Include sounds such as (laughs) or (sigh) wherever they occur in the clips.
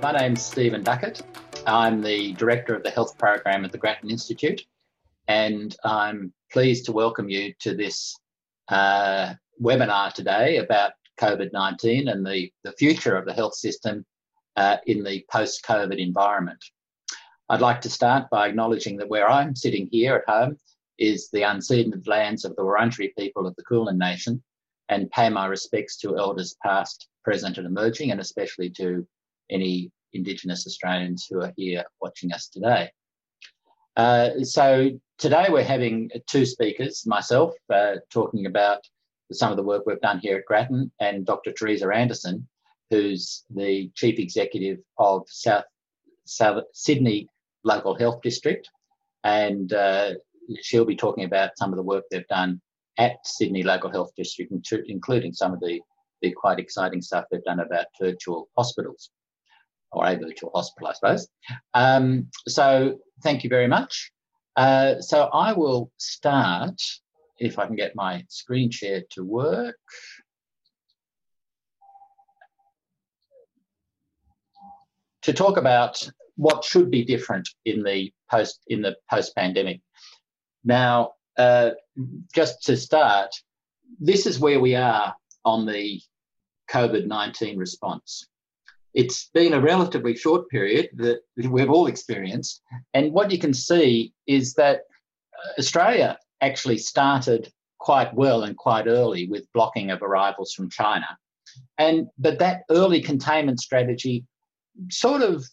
My name's Stephen Duckett. I'm the Director of the Health Program at the Grattan Institute, and I'm pleased to welcome you to this uh, webinar today about COVID 19 and the, the future of the health system uh, in the post COVID environment. I'd like to start by acknowledging that where I'm sitting here at home is the unceded lands of the Wurundjeri people of the Kulin Nation and pay my respects to elders past, present, and emerging, and especially to any Indigenous Australians who are here watching us today. Uh, so today we're having two speakers, myself uh, talking about some of the work we've done here at Grattan, and Dr. Teresa Anderson, who's the Chief Executive of South, South Sydney Local Health District, and uh, she'll be talking about some of the work they've done at Sydney Local Health District, including some of the, the quite exciting stuff they've done about virtual hospitals or a virtual hospital, I suppose. Um, so thank you very much. Uh, so I will start, if I can get my screen share to work. To talk about what should be different in the post in the post pandemic. Now, uh, just to start, this is where we are on the COVID 19 response it's been a relatively short period that we've all experienced. And what you can see is that uh, Australia actually started quite well and quite early with blocking of arrivals from China. And but that early containment strategy sort of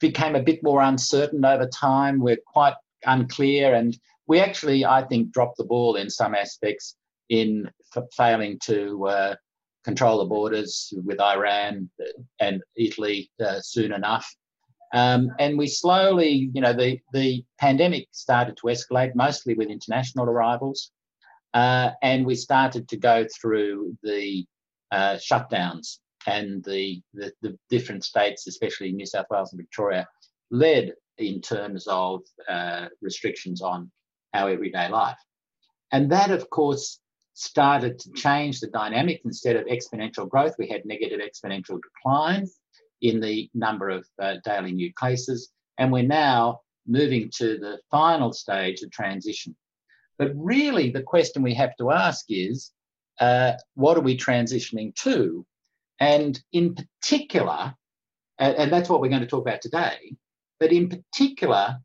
became a bit more uncertain over time. We're quite unclear, and we actually, I think, dropped the ball in some aspects in f- failing to uh, control the borders with Iran and Italy uh, soon enough. Um, and we slowly, you know, the, the pandemic started to escalate, mostly with international arrivals. Uh, and we started to go through the uh, shutdowns and the, the, the, different states, especially New South Wales and Victoria, led in terms of uh, restrictions on our everyday life. And that, of course, started to change the dynamic. Instead of exponential growth, we had negative exponential decline in the number of uh, daily new cases. And we're now moving to the final stage of transition. But really, the question we have to ask is uh, what are we transitioning to? And in particular, and, and that's what we're going to talk about today, but in particular,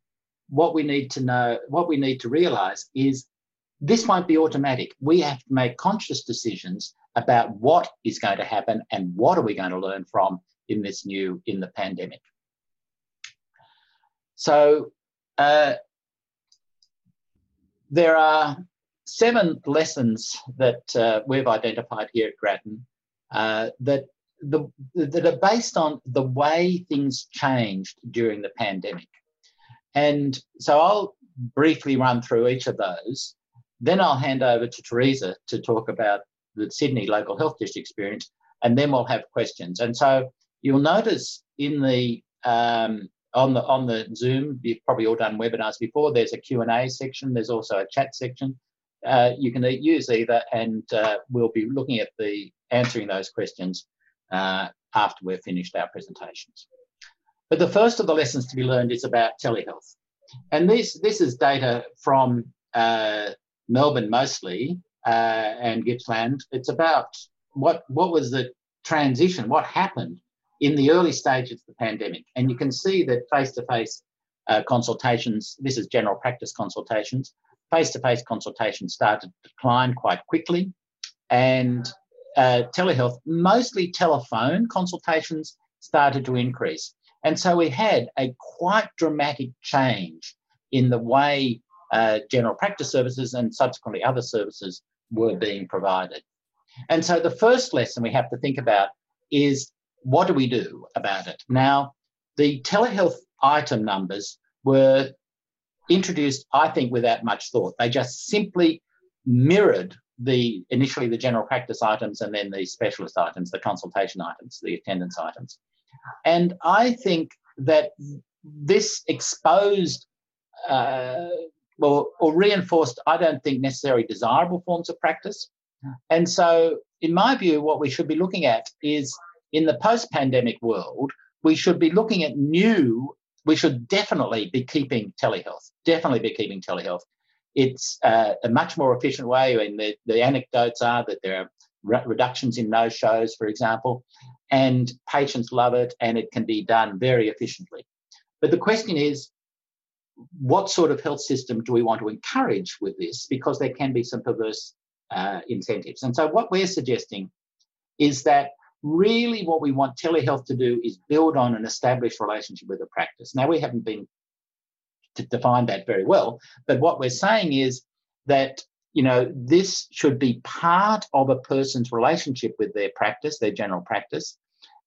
what we need to know, what we need to realize is this won't be automatic. We have to make conscious decisions about what is going to happen and what are we going to learn from in this new in the pandemic. So uh, there are seven lessons that uh, we've identified here at Grattan uh, that the, that are based on the way things changed during the pandemic. And so I'll briefly run through each of those then I'll hand over to Teresa to talk about the Sydney Local Health District experience, and then we'll have questions. And so you'll notice in the um, on the on the Zoom, you've probably all done webinars before. There's a Q and A section. There's also a chat section. Uh, you can use either, and uh, we'll be looking at the answering those questions uh, after we've finished our presentations. But the first of the lessons to be learned is about telehealth, and this this is data from uh, Melbourne mostly uh, and Gippsland. It's about what what was the transition, what happened in the early stages of the pandemic, and you can see that face-to-face uh, consultations. This is general practice consultations. Face-to-face consultations started to decline quite quickly, and uh, telehealth, mostly telephone consultations, started to increase. And so we had a quite dramatic change in the way uh, general practice services and subsequently other services were being provided. And so the first lesson we have to think about is what do we do about it? Now, the telehealth item numbers were introduced, I think, without much thought. They just simply mirrored the initially the general practice items and then the specialist items, the consultation items, the attendance items. And I think that this exposed uh, or, or reinforced, I don't think, necessarily desirable forms of practice. And so, in my view, what we should be looking at is in the post pandemic world, we should be looking at new, we should definitely be keeping telehealth, definitely be keeping telehealth. It's uh, a much more efficient way, and the, the anecdotes are that there are re- reductions in no shows, for example, and patients love it, and it can be done very efficiently. But the question is, what sort of health system do we want to encourage with this? Because there can be some perverse uh, incentives. And so, what we're suggesting is that really what we want telehealth to do is build on an established relationship with a practice. Now, we haven't been to define that very well, but what we're saying is that you know this should be part of a person's relationship with their practice, their general practice,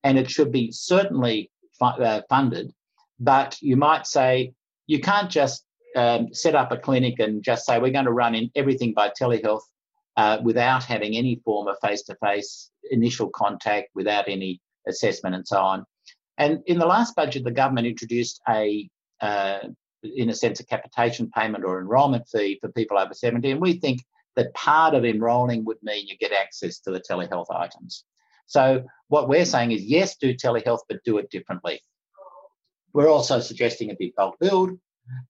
and it should be certainly fu- uh, funded. But you might say you can't just um, set up a clinic and just say we're going to run in everything by telehealth uh, without having any form of face-to-face initial contact, without any assessment and so on. And in the last budget, the government introduced a, uh, in a sense, a capitation payment or enrolment fee for people over 70. And we think that part of enrolling would mean you get access to the telehealth items. So what we're saying is yes, do telehealth, but do it differently. We're also suggesting a big bulk build,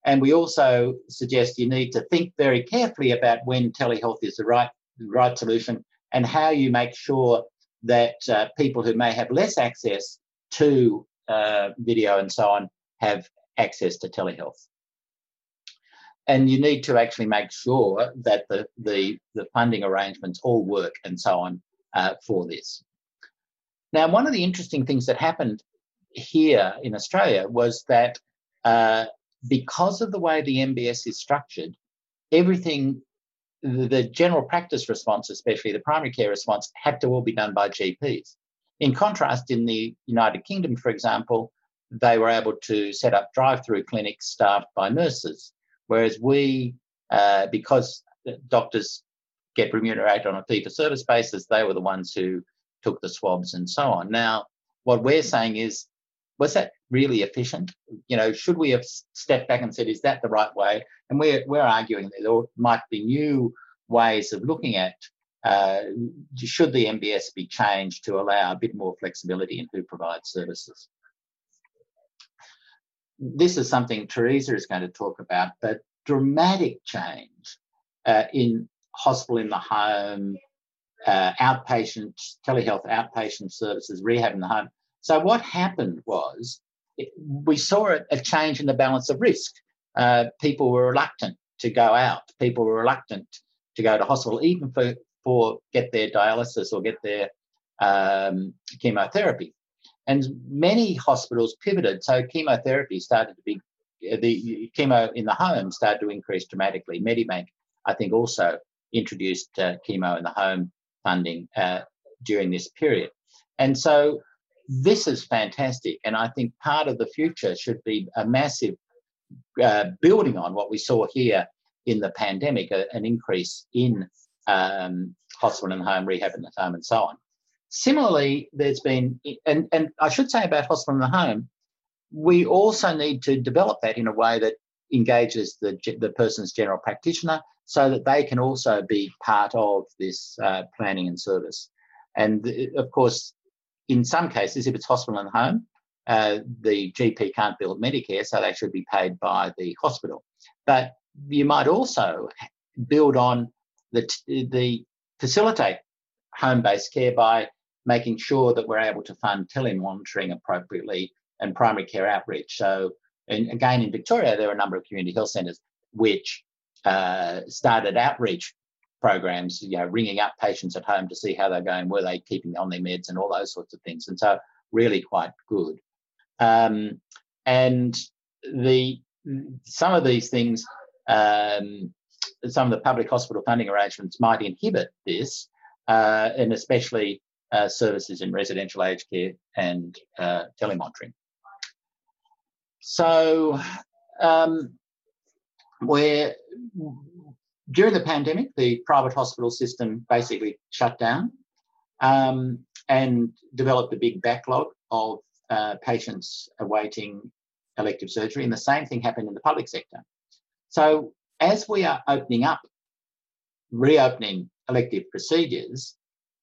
and we also suggest you need to think very carefully about when telehealth is the right, right solution and how you make sure that uh, people who may have less access to uh, video and so on have access to telehealth. And you need to actually make sure that the, the, the funding arrangements all work and so on uh, for this. Now, one of the interesting things that happened here in Australia was that uh, because of the way the MBS is structured, everything, the general practice response, especially the primary care response, had to all be done by GPs. In contrast, in the United Kingdom, for example, they were able to set up drive through clinics staffed by nurses, whereas we, uh, because doctors get remunerated on a fee for service basis, they were the ones who took the swabs and so on. Now, what we're saying is was that really efficient? You know, should we have stepped back and said, is that the right way? And we're, we're arguing that there might be new ways of looking at uh, should the MBS be changed to allow a bit more flexibility in who provides services. This is something Teresa is going to talk about, but dramatic change uh, in hospital in the home, uh, outpatient, telehealth outpatient services, rehab in the home so what happened was we saw a, a change in the balance of risk. Uh, people were reluctant to go out. People were reluctant to go to hospital, even for, for get their dialysis or get their um, chemotherapy. And many hospitals pivoted. So chemotherapy started to be, the chemo in the home started to increase dramatically. Medibank, I think, also introduced uh, chemo in the home funding uh, during this period. And so this is fantastic. And I think part of the future should be a massive uh, building on what we saw here in the pandemic, a, an increase in um, hospital and home, rehab in the home, and so on. Similarly, there's been, and, and I should say about hospital and the home, we also need to develop that in a way that engages the, the person's general practitioner so that they can also be part of this uh, planning and service. And of course, in some cases, if it's hospital and home, uh, the GP can't bill Medicare, so they should be paid by the hospital. But you might also build on the, the facilitate home-based care by making sure that we're able to fund telemonitoring appropriately and primary care outreach. So, again, in Victoria, there are a number of community health centres which uh, started outreach programs, you know, ringing up patients at home to see how they're going, were they keeping on their meds, and all those sorts of things. And so, really quite good. Um, and the some of these things, um, some of the public hospital funding arrangements might inhibit this, uh, and especially uh, services in residential aged care and uh, telemonitoring. So, um, we're during the pandemic, the private hospital system basically shut down um, and developed a big backlog of uh, patients awaiting elective surgery. And the same thing happened in the public sector. So, as we are opening up, reopening elective procedures,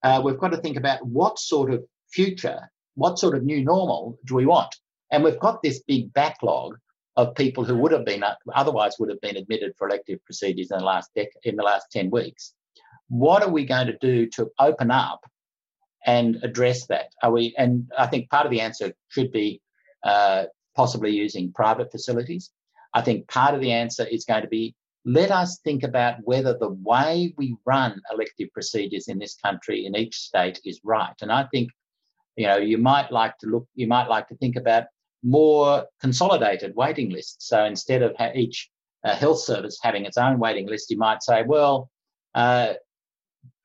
uh, we've got to think about what sort of future what sort of new normal do we want? And we've got this big backlog of people who would have been otherwise would have been admitted for elective procedures in the last dec- in the last 10 weeks. What are we going to do to open up and address that? Are we? And I think part of the answer should be uh, possibly using private facilities. I think part of the answer is going to be let us think about whether the way we run elective procedures in this country in each state is right. And I think, you know, you might like to look, you might like to think about more consolidated waiting lists. So instead of each uh, health service having its own waiting list, you might say, well, uh,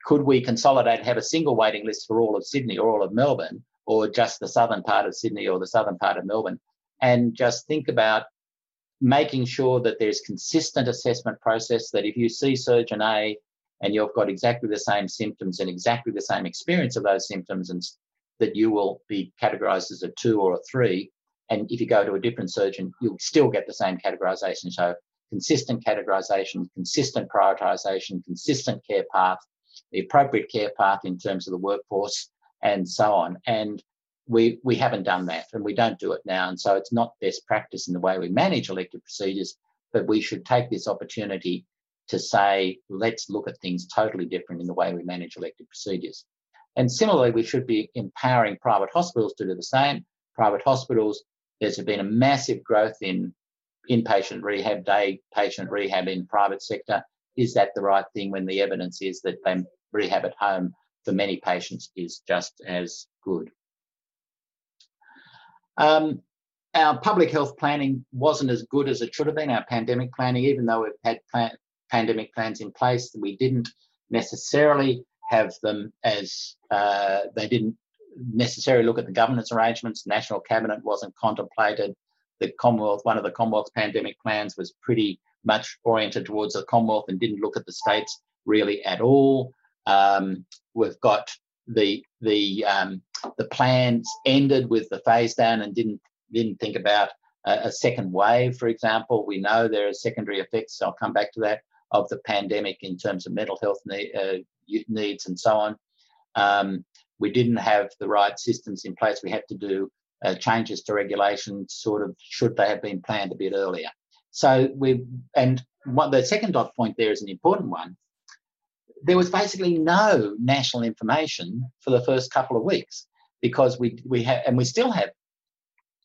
could we consolidate, and have a single waiting list for all of Sydney or all of Melbourne, or just the southern part of Sydney or the southern part of Melbourne, and just think about making sure that there's consistent assessment process that if you see surgeon A and you've got exactly the same symptoms and exactly the same experience of those symptoms and that you will be categorized as a two or a three and if you go to a different surgeon you'll still get the same categorization. So consistent categorization consistent prioritization consistent care path the appropriate care path in terms of the workforce and so on. And we we haven't done that and we don't do it now. And so it's not best practice in the way we manage elective procedures but we should take this opportunity to say let's look at things totally different in the way we manage elective procedures. And similarly we should be empowering private hospitals to do the same. Private hospitals there's been a massive growth in inpatient rehab day patient rehab in private sector. Is that the right thing when the evidence is that they rehab at home? For many patients is just as good. Um, our public health planning wasn't as good as it should have been. Our pandemic planning, even though we've had plan- pandemic plans in place, we didn't necessarily have them as uh, they didn't necessarily look at the governance arrangements. National cabinet wasn't contemplated. The Commonwealth, one of the Commonwealth pandemic plans, was pretty much oriented towards the Commonwealth and didn't look at the states really at all. Um, we've got the the um, the plans ended with the phase down and didn't didn't think about a, a, second wave, for example. We know there are secondary effects. I'll come back to that of the pandemic in terms of mental health need, uh, needs and so on. Um, we didn't have the right systems in place. We had to do uh, changes to regulations, sort of should they have been planned a bit earlier. So we and what the second dot point there is an important one there was basically no national information for the first couple of weeks because we we have and we still have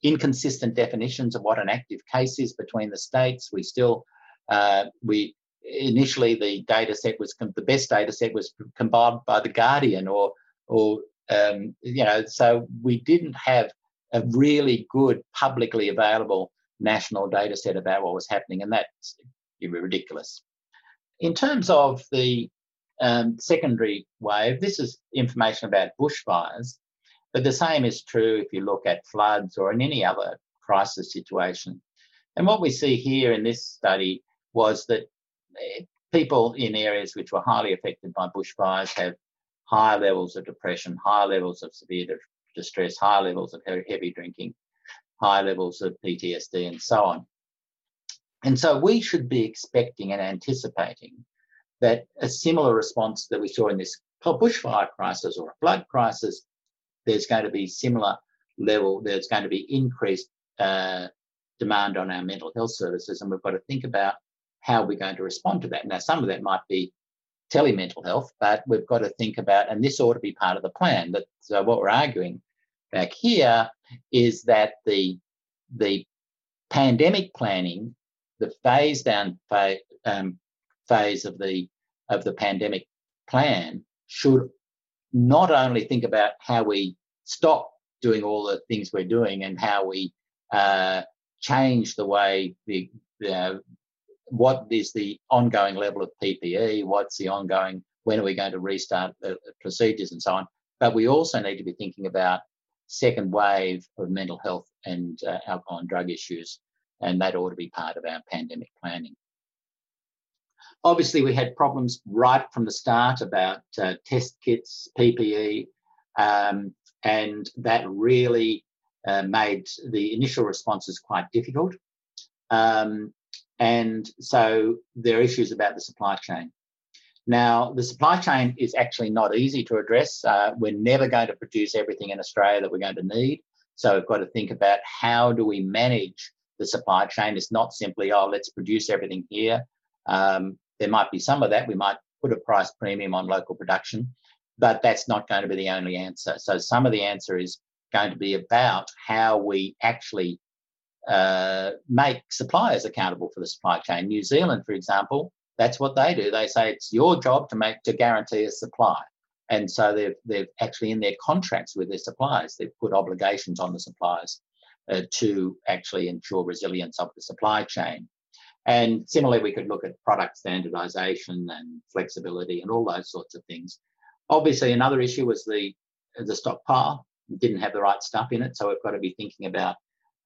inconsistent definitions of what an active case is between the states. We still uh, we initially the data set was the best data set was compiled by the Guardian or or um, you know so we didn't have a really good publicly available national data set about what was happening and that's ridiculous. In terms of the um, secondary wave, this is information about bushfires, but the same is true if you look at floods or in any other crisis situation. And what we see here in this study was that eh, people in areas which were highly affected by bushfires have higher levels of depression, higher levels of severe distress, higher levels of heavy drinking, higher levels of PTSD, and so on. And so we should be expecting and anticipating that a similar response that we saw in this bushfire crisis or a flood crisis, there's going to be similar level, there's going to be increased uh, demand on our mental health services, and we've got to think about how we're going to respond to that. Now, some of that might be telemental health, but we've got to think about, and this ought to be part of the plan. That so what we're arguing back here is that the the pandemic planning, the phase down phase, um, phase of the of the pandemic plan should not only think about how we stop doing all the things we're doing and how we uh, change the way the uh, what is the ongoing level of PPE, what's the ongoing, when are we going to restart the procedures and so on. But we also need to be thinking about second wave of mental health and uh, alcohol and drug issues, and that ought to be part of our pandemic planning. Obviously, we had problems right from the start about uh, test kits, PPE, um, and that really uh, made the initial responses quite difficult. Um, and so there are issues about the supply chain. Now, the supply chain is actually not easy to address. Uh, we're never going to produce everything in Australia that we're going to need. So we've got to think about how do we manage the supply chain. It's not simply, oh, let's produce everything here. Um, there might be some of that. We might put a price premium on local production, but that's not going to be the only answer. So some of the answer is going to be about how we actually uh, make suppliers accountable for the supply chain. New Zealand, for example, that's what they do. They say it's your job to make to guarantee a supply. And so they've, they've actually in their contracts with their suppliers, they've put obligations on the suppliers uh, to actually ensure resilience of the supply chain. And similarly, we could look at product standardization and flexibility and all those sorts of things. Obviously, another issue was the the stockpile didn't have the right stuff in it, so we've got to be thinking about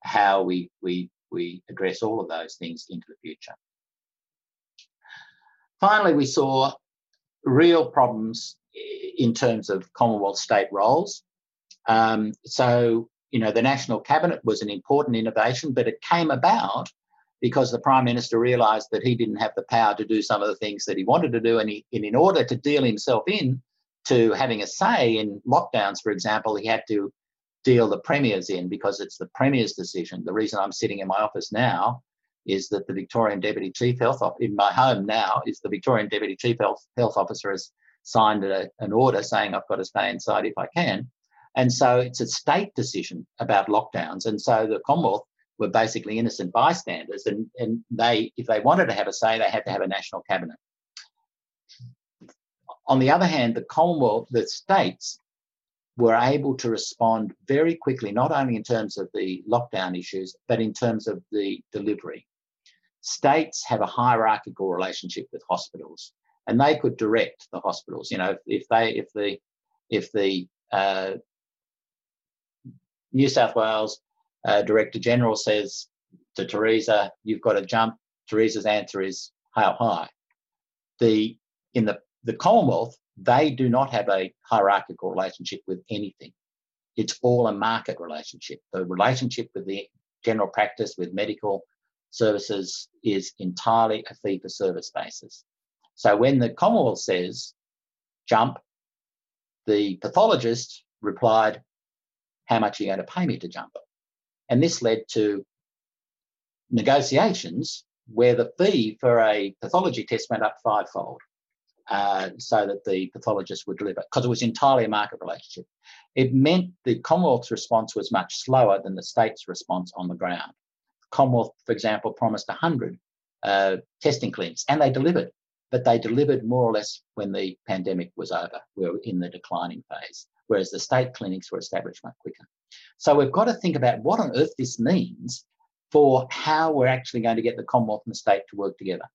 how we we we address all of those things into the future. Finally, we saw real problems in terms of Commonwealth state roles. Um, so, you know, the National Cabinet was an important innovation, but it came about because the Prime Minister realised that he didn't have the power to do some of the things that he wanted to do. And, he, and in order to deal himself in to having a say in lockdowns, for example, he had to deal the premiers in because it's the premier's decision. The reason I'm sitting in my office now is that the Victorian Deputy Chief Health Officer, in my home now is the Victorian Deputy Chief Health, Health Officer has signed a, an order saying I've got to stay inside if I can. And so it's a state decision about lockdowns. And so the Commonwealth were basically innocent bystanders. And, and they, if they wanted to have a say, they had to have a national cabinet. On the other hand, the Commonwealth, the states were able to respond very quickly, not only in terms of the lockdown issues, but in terms of the delivery. States have a hierarchical relationship with hospitals and they could direct the hospitals. You know if they if the if the uh, new south wales uh, director general says to teresa you've got to jump teresa's answer is how high? The in the the commonwealth they do not have a hierarchical relationship with anything it's all a market relationship the relationship with the general practice with medical services is entirely a fee for service basis. So when the Commonwealth says jump, the pathologist replied, How much are you going to pay me to jump? And this led to negotiations where the fee for a pathology test went up fivefold. Uh, so that the pathologist would deliver, because it was entirely a market relationship. It meant the Commonwealth's response was much slower than the state's response on the ground. Commonwealth, for example, promised 100 uh, testing clinics, and they delivered. But they delivered more or less when the pandemic was over. We were in the declining phase, whereas the state clinics were established much quicker. So we've got to think about what on earth this means for how we're actually going to get the Commonwealth and the state to work together.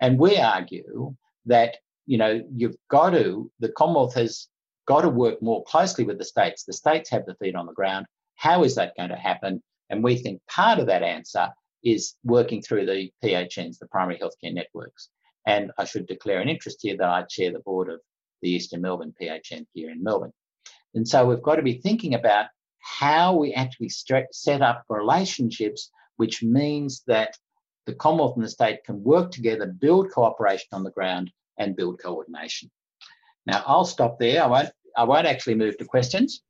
And we argue that you know you've got to the Commonwealth has got to work more closely with the states. The states have the feet on the ground. How is that going to happen? And we think part of that answer is working through the PHNs, the primary healthcare networks. And I should declare an interest here that I chair the board of the Eastern Melbourne PHN here in Melbourne. And so we've got to be thinking about how we actually set up relationships, which means that the Commonwealth and the state can work together, build cooperation on the ground, and build coordination. Now, I'll stop there. I won't, I won't actually move to questions.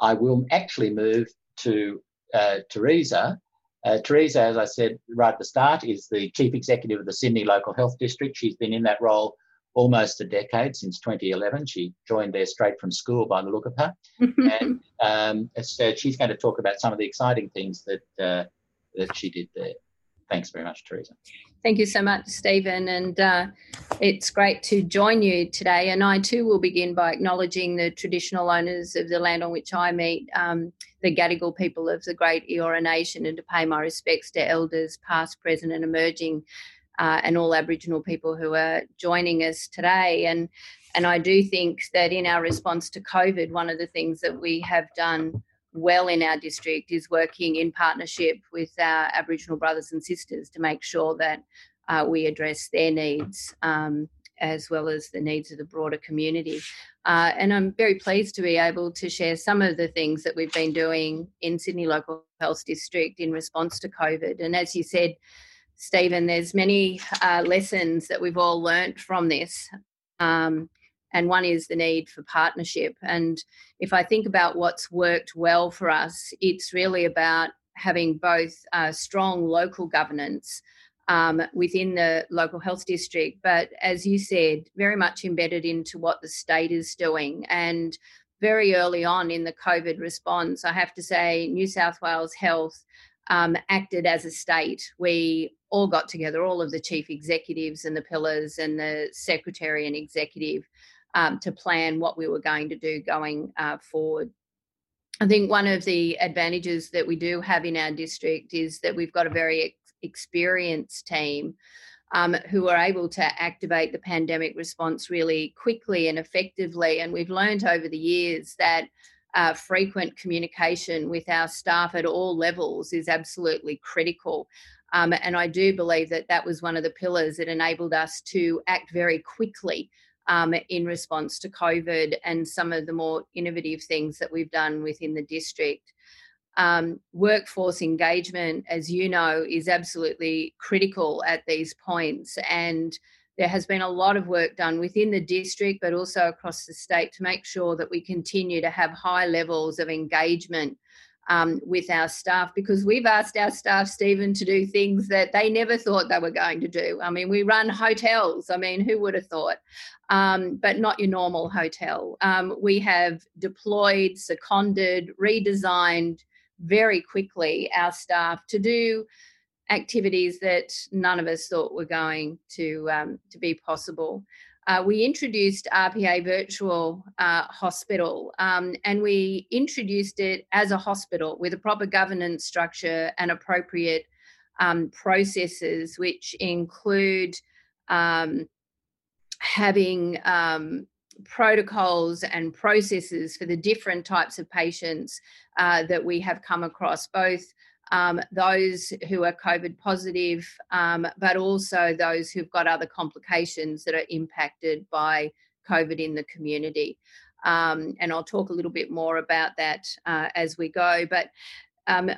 I will actually move to uh, Teresa. Uh, Teresa, as I said right at the start, is the chief executive of the Sydney Local Health District. She's been in that role almost a decade since 2011. She joined there straight from school by the look of her. (laughs) and um, so she's going to talk about some of the exciting things that, uh, that she did there. Thanks very much, Teresa. Thank you so much, Stephen. And uh, it's great to join you today. And I too will begin by acknowledging the traditional owners of the land on which I meet, um, the Gadigal people of the Great Eora Nation, and to pay my respects to elders, past, present, and emerging, uh, and all Aboriginal people who are joining us today. And and I do think that in our response to COVID, one of the things that we have done well in our district is working in partnership with our Aboriginal brothers and sisters to make sure that uh, we address their needs um, as well as the needs of the broader community. Uh, and I'm very pleased to be able to share some of the things that we've been doing in Sydney Local Health District in response to COVID. And as you said, Stephen, there's many uh, lessons that we've all learnt from this. Um, and one is the need for partnership. And if I think about what's worked well for us, it's really about having both uh, strong local governance um, within the local health district, but as you said, very much embedded into what the state is doing. And very early on in the COVID response, I have to say, New South Wales Health um, acted as a state. We all got together, all of the chief executives and the pillars and the secretary and executive, um, to plan what we were going to do going uh, forward. I think one of the advantages that we do have in our district is that we've got a very ex- experienced team um, who are able to activate the pandemic response really quickly and effectively. And we've learned over the years that uh, frequent communication with our staff at all levels is absolutely critical. Um, and I do believe that that was one of the pillars that enabled us to act very quickly um, in response to COVID and some of the more innovative things that we've done within the district. Um, workforce engagement, as you know, is absolutely critical at these points. And there has been a lot of work done within the district, but also across the state to make sure that we continue to have high levels of engagement um, with our staff because we've asked our staff, Stephen, to do things that they never thought they were going to do. I mean, we run hotels. I mean, who would have thought? Um, but not your normal hotel. Um, we have deployed, seconded, redesigned very quickly our staff to do activities that none of us thought were going to um, to be possible uh, we introduced RPA Virtual uh, Hospital, um, and we introduced it as a hospital with a proper governance structure and appropriate um, processes, which include um, having um, protocols and processes for the different types of patients uh, that we have come across, both um, those who are COVID positive, um, but also those who've got other complications that are impacted by COVID in the community. Um, and I'll talk a little bit more about that uh, as we go. But um,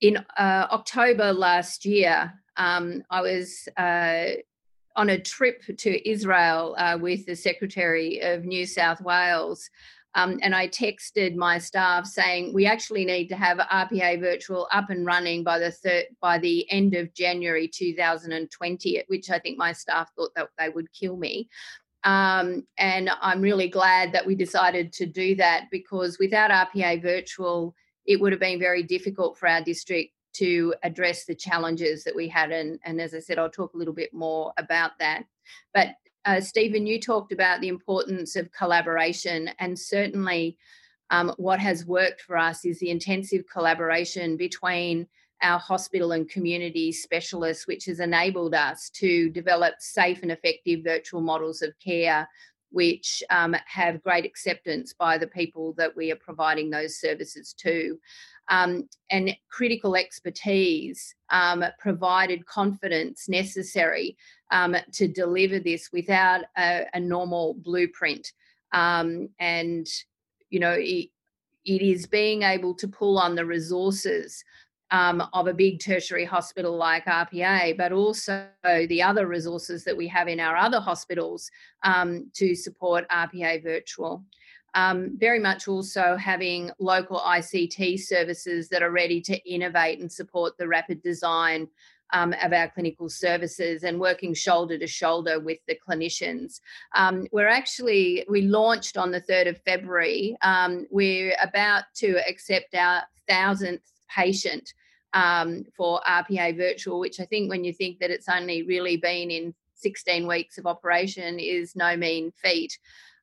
in uh, October last year, um, I was uh, on a trip to Israel uh, with the Secretary of New South Wales. Um, and I texted my staff saying we actually need to have RPA Virtual up and running by the by the end of January 2020, at which I think my staff thought that they would kill me. Um, and I'm really glad that we decided to do that because without RPA Virtual, it would have been very difficult for our district to address the challenges that we had. And, and as I said, I'll talk a little bit more about that. But uh, Stephen, you talked about the importance of collaboration, and certainly um, what has worked for us is the intensive collaboration between our hospital and community specialists, which has enabled us to develop safe and effective virtual models of care, which um, have great acceptance by the people that we are providing those services to. Um, and critical expertise um, provided confidence necessary um, to deliver this without a, a normal blueprint. Um, and, you know, it, it is being able to pull on the resources um, of a big tertiary hospital like RPA, but also the other resources that we have in our other hospitals um, to support RPA virtual. Um, very much also having local ICT services that are ready to innovate and support the rapid design um, of our clinical services and working shoulder to shoulder with the clinicians. Um, we're actually, we launched on the 3rd of February. Um, we're about to accept our thousandth patient um, for RPA Virtual, which I think when you think that it's only really been in 16 weeks of operation is no mean feat.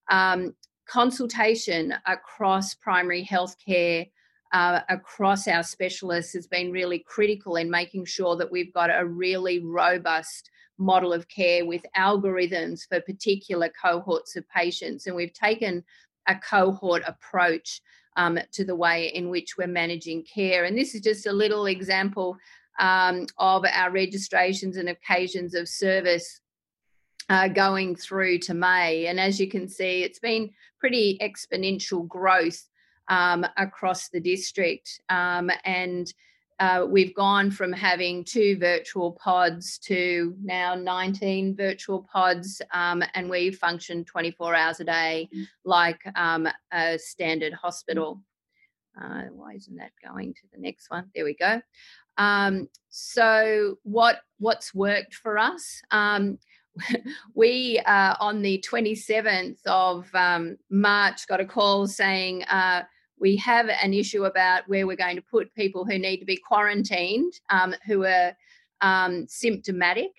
Um, consultation across primary healthcare uh, across our specialists has been really critical in making sure that we've got a really robust model of care with algorithms for particular cohorts of patients. And we've taken a cohort approach um, to the way in which we're managing care. And this is just a little example um, of our registrations and occasions of service uh, going through to May. And as you can see, it's been pretty exponential growth um, across the district. Um, and uh, we've gone from having two virtual pods to now 19 virtual pods, um, and we function 24 hours a day like um, a standard hospital. Uh, why isn't that going to the next one? There we go. Um, so, what what's worked for us? (laughs) We uh, on the 27th of um, March got a call saying uh, we have an issue about where we're going to put people who need to be quarantined, um, who are um, symptomatic.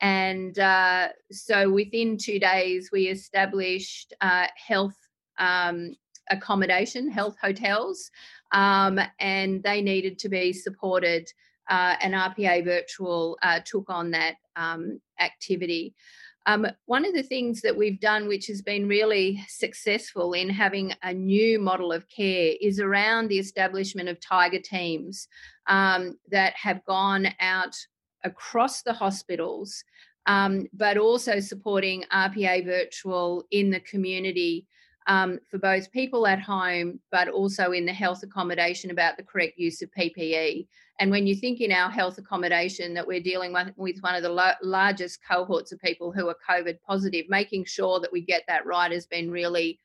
And uh, so within two days, we established uh, health um, accommodation, health hotels, um, and they needed to be supported. Uh, and RPA Virtual uh, took on that um, activity. Um, one of the things that we've done, which has been really successful in having a new model of care, is around the establishment of tiger teams um, that have gone out across the hospitals, um, but also supporting RPA virtual in the community um, for both people at home, but also in the health accommodation about the correct use of PPE. And when you think in our health accommodation that we're dealing with one of the largest cohorts of people who are COVID positive, making sure that we get that right has been really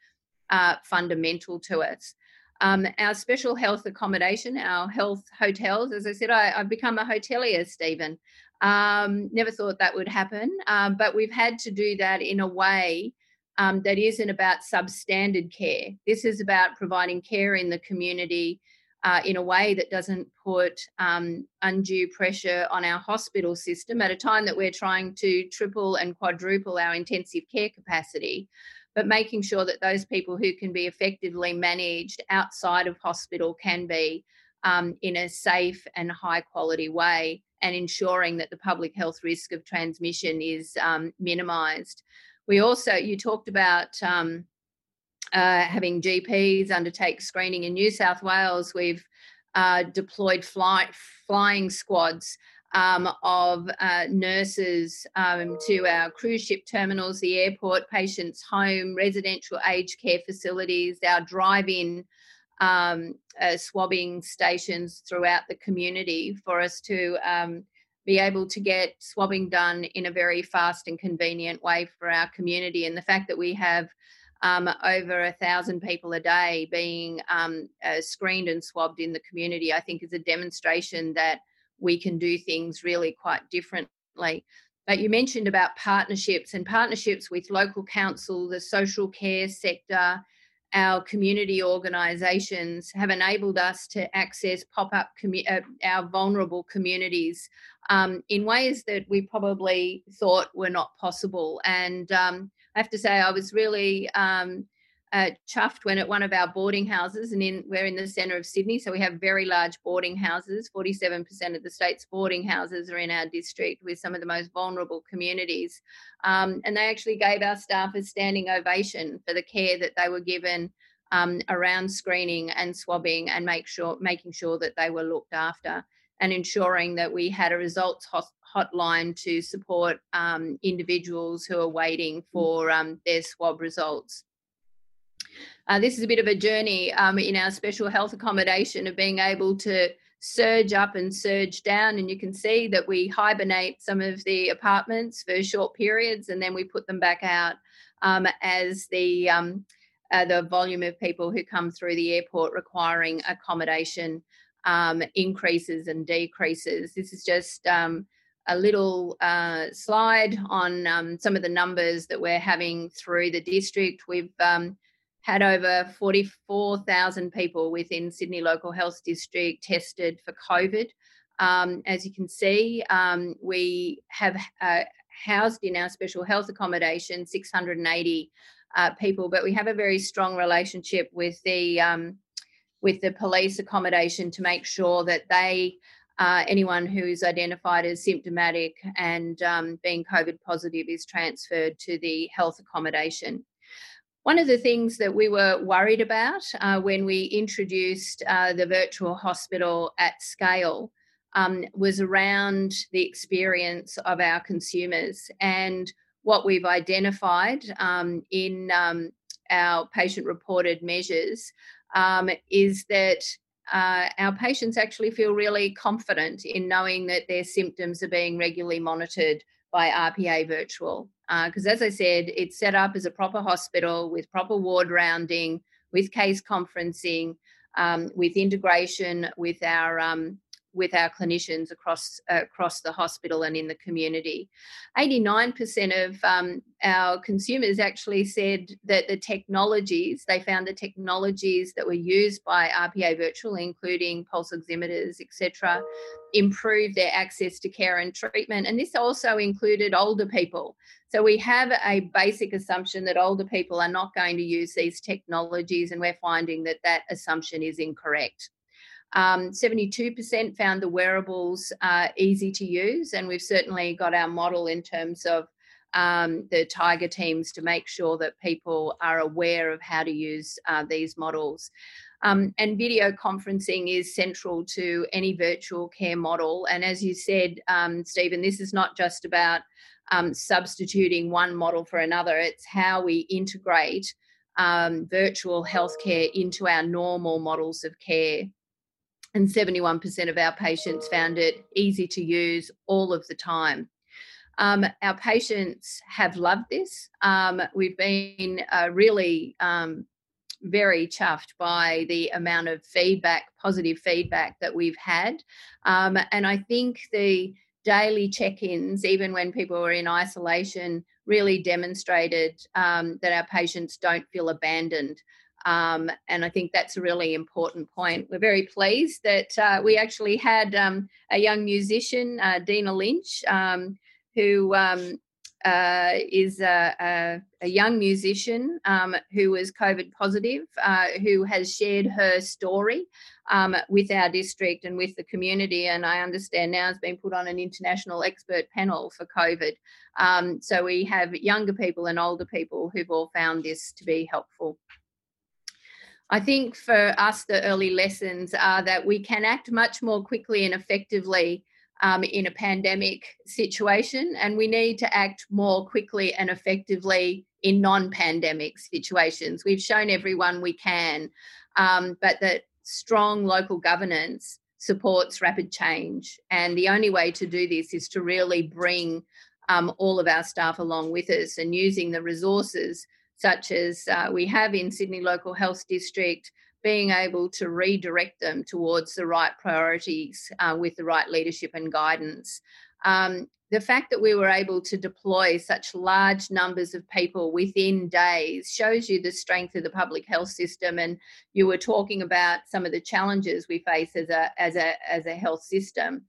uh, fundamental to us. Um, our special health accommodation, our health hotels, as I said, I, have become a hotelier, Stephen. Um, never thought that would happen, um, but we've had to do that in a way um, that isn't about substandard care. This is about providing care in the community uh, in a way that doesn't put um, undue pressure on our hospital system at a time that we're trying to triple and quadruple our intensive care capacity, but making sure that those people who can be effectively managed outside of hospital can be um, in a safe and high quality way and ensuring that the public health risk of transmission is um, minimised. We also, you talked about um, uh, having GPs undertake screening in New South Wales. We've uh, deployed fly, flying squads um, of uh, nurses um, to our cruise ship terminals, the airport, patients' home, residential aged care facilities, our drive in um, uh, swabbing stations throughout the community for us to um, be able to get swabbing done in a very fast and convenient way for our community. And the fact that we have um, over a thousand people a day being um, uh, screened and swabbed in the community, I think is a demonstration that we can do things really quite differently. But you mentioned about partnerships and partnerships with local council, the social care sector, our community organisations have enabled us to access pop up commu- uh, our vulnerable communities um, in ways that we probably thought were not possible. And um, I have to say, I was really um, uh, chuffed when at one of our boarding houses, and in, we're in the centre of Sydney, so we have very large boarding houses. 47% of the state's boarding houses are in our district with some of the most vulnerable communities. Um, and they actually gave our staff a standing ovation for the care that they were given um, around screening and swabbing and make sure, making sure that they were looked after and ensuring that we had a results hotline to support um, individuals who are waiting mm. for um, their swab results. Uh, this is a bit of a journey um, in our special health accommodation of being able to surge up and surge down. And you can see that we hibernate some of the apartments for short periods and then we put them back out um, as the um, uh, the volume of people who come through the airport requiring accommodation um, increases and decreases. This is just um, a little uh, slide on um, some of the numbers that we're having through the district. We've um, had over 44,000 people within Sydney Local Health District tested for COVID. Um, as you can see, um, we have uh, housed in our special health accommodation 680 uh, people, but we have a very strong relationship with the with the police accommodation to make sure that they, uh, anyone who is identified as symptomatic and um, being COVID positive, is transferred to the health accommodation. One of the things that we were worried about uh, when we introduced uh, the virtual hospital at scale um, was around the experience of our consumers. And what we've identified um, in um, our patient reported measures um, is that uh, our patients actually feel really confident in knowing that their symptoms are being regularly monitored by RPA Virtual. Because, uh, as I said, it's set up as a proper hospital with proper ward rounding, with case conferencing, um, with integration with our um, with our clinicians across uh, across the hospital and in the community. 89% of um, our consumers actually said that the technologies they found the technologies that were used by RPA Virtual, including pulse oximeters, etc., improved their access to care and treatment. And this also included older people. So we have a basic assumption that older people are not going to use these technologies, and we're finding that that assumption is incorrect. Um, 72% found the wearables uh, easy to use, and we've certainly got our model in terms of um, the Tiger teams to make sure that people are aware of how to use uh, these models. Um, and video conferencing is central to any virtual care model. And as you said, um, Stephen, this is not just about um, substituting one model for another, it's how we integrate um, virtual healthcare into our normal models of care and 71% of our patients found it easy to use all of the time. Um, our patients have loved this. Um, we've been uh, really um, very chuffed by the amount of feedback, positive feedback that we've had. Um, and I think the daily check ins, even when people were in isolation, really demonstrated um, that our patients don't feel abandoned. Um, and I think that's a really important point. We're very pleased that uh, we actually had um, a young musician, uh, Dina Lynch, um, who um, uh, is a, a, a, young musician um, who was COVID positive, uh, who has shared her story um, with our district and with the community. And I understand now has been put on an international expert panel for COVID. so we have younger people and older people who've all found this to be helpful. I think for us, the early lessons are that we can act much more quickly and effectively um, in a pandemic situation, and we need to act more quickly and effectively in non pandemic situations. We've shown everyone we can, um, but that strong local governance supports rapid change. And the only way to do this is to really bring um, all of our staff along with us and using the resources such as uh, we have in Sydney Local Health District, being able to redirect them towards the right priorities uh, with the right leadership and guidance. Um, the fact that we were able to deploy such large numbers of people within days shows you the strength of the public health system. And you were talking about some of the challenges we face as a as a as a health system.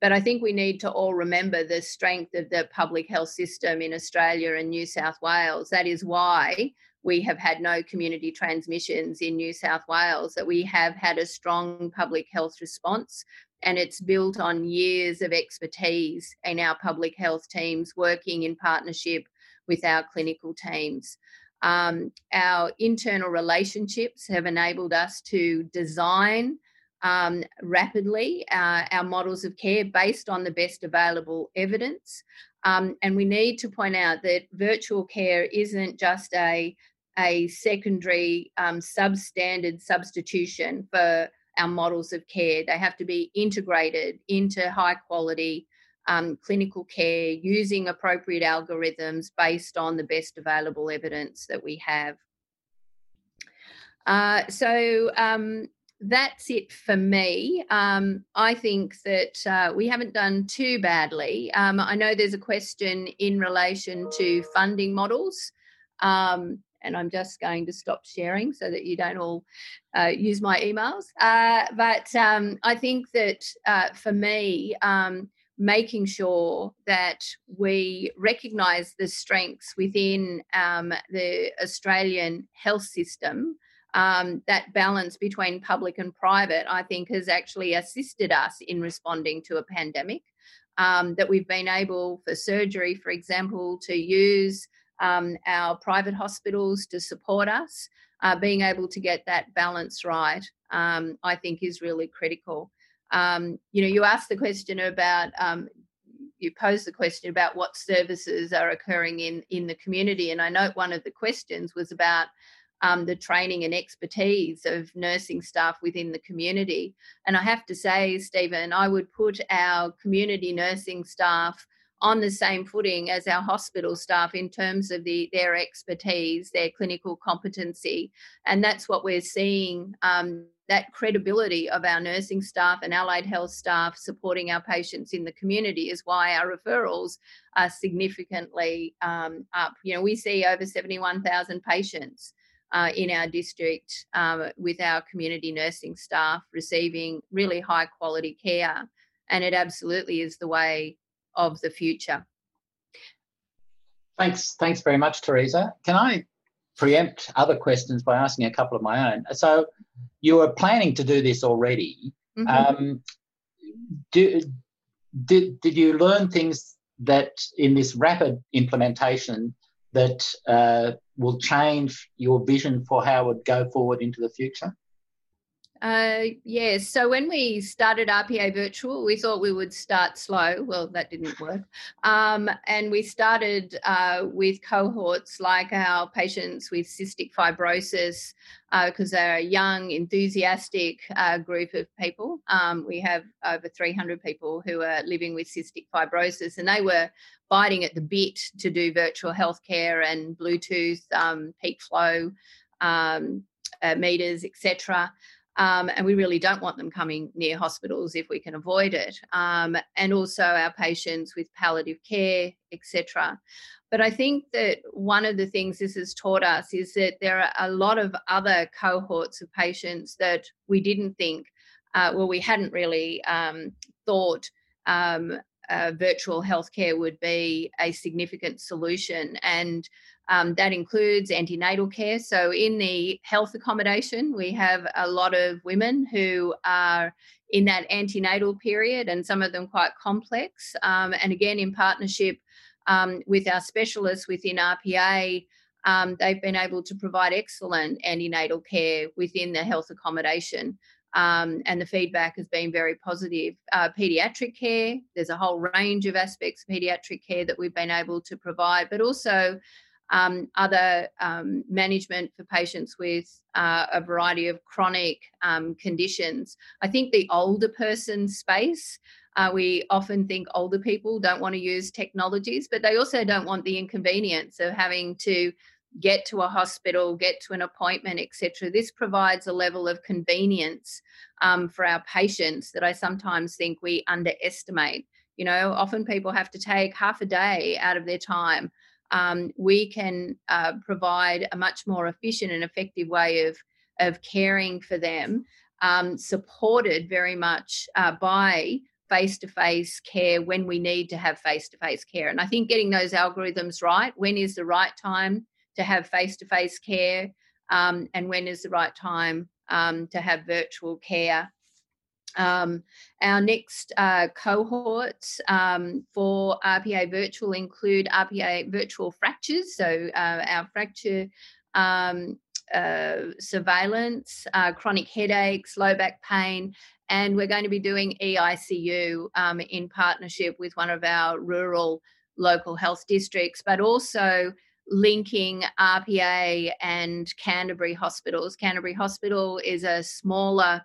But I think we need to all remember the strength of the public health system in Australia and New South Wales. That is why we have had no community transmissions in New South Wales, that we have had a strong public health response. And it's built on years of expertise in our public health teams working in partnership with our clinical teams. Um, our internal relationships have enabled us to design um, rapidly uh, our models of care based on the best available evidence. Um, and we need to point out that virtual care isn't just a, a secondary um, substandard substitution for our models of care. They have to be integrated into high quality um, clinical care using appropriate algorithms based on the best available evidence that we have. Uh, so, um, that's it for me. Um, I think that uh, we haven't done too badly. Um, I know there's a question in relation to funding models. Um, and I'm just going to stop sharing so that you don't all uh, use my emails. Uh, but um, I think that uh, for me, um, making sure that we recognise the strengths within um, the Australian health system um, that balance between public and private, I think, has actually assisted us in responding to a pandemic. Um, that we've been able, for surgery, for example, to use um, our private hospitals to support us. Uh, being able to get that balance right, um, I think, is really critical. Um, you know, you asked the question about um, you posed the question about what services are occurring in in the community and i note one of the questions was about um, the training and expertise of nursing staff within the community. And I have to say, Stephen, I would put our community nursing staff on the same footing as our hospital staff in terms of the their expertise, their clinical competency, and that's what we're seeing. Um, that credibility of our nursing staff and allied health staff supporting our patients in the community is why our referrals are significantly um, up. You know, we see over 71,000 patients uh, in our district um, with our community nursing staff receiving really high quality care. And it absolutely is the way of the future. Thanks, thanks very much, Teresa. Can I preempt other questions by asking a couple of my own? So, you were planning to do this already. Mm-hmm. Um, do, did did you learn things that in this rapid implementation that uh, will change your vision for how it would go forward into the future? Uh, yes. So when we started RPA Virtual, we thought we would start slow. Well, that didn't work. Um, and we started uh, with cohorts like our patients with cystic fibrosis, because uh, they're a young, enthusiastic uh, group of people. Um, we have over 300 people who are living with cystic fibrosis, and they were biting at the bit to do virtual healthcare and Bluetooth, um, peak flow um, uh, meters, etc. Um, and we really don't want them coming near hospitals if we can avoid it. Um, and also our patients with palliative care, etc. But I think that one of the things this has taught us is that there are a lot of other cohorts of patients that we didn't think, uh, well, we hadn't really um, thought um, uh, virtual healthcare would be a significant solution. And um, that includes antenatal care. So, in the health accommodation, we have a lot of women who are in that antenatal period, and some of them quite complex. Um, and again, in partnership um, with our specialists within RPA, um, they've been able to provide excellent antenatal care within the health accommodation. Um, and the feedback has been very positive. Uh, pediatric care, there's a whole range of aspects of pediatric care that we've been able to provide, but also um, other um, management for patients with uh, a variety of chronic um, conditions. I think the older person space, uh, we often think older people don't want to use technologies, but they also don't want the inconvenience of having to get to a hospital, get to an appointment, etc. This provides a level of convenience um, for our patients that I sometimes think we underestimate. You know, often people have to take half a day out of their time um, we can uh, provide a much more efficient and effective way of, of caring for them, um, supported very much uh, by face to face care when we need to have face to face care. And I think getting those algorithms right when is the right time to have face to face care, um, and when is the right time um, to have virtual care um, our next uh, cohorts um, for RPA Virtual include RPA Virtual Fractures, so uh, our fracture um, uh, surveillance, uh, chronic headaches, low back pain, and we're going to be doing EICU um, in partnership with one of our rural local health districts, but also linking RPA and Canterbury hospitals. Canterbury Hospital is a smaller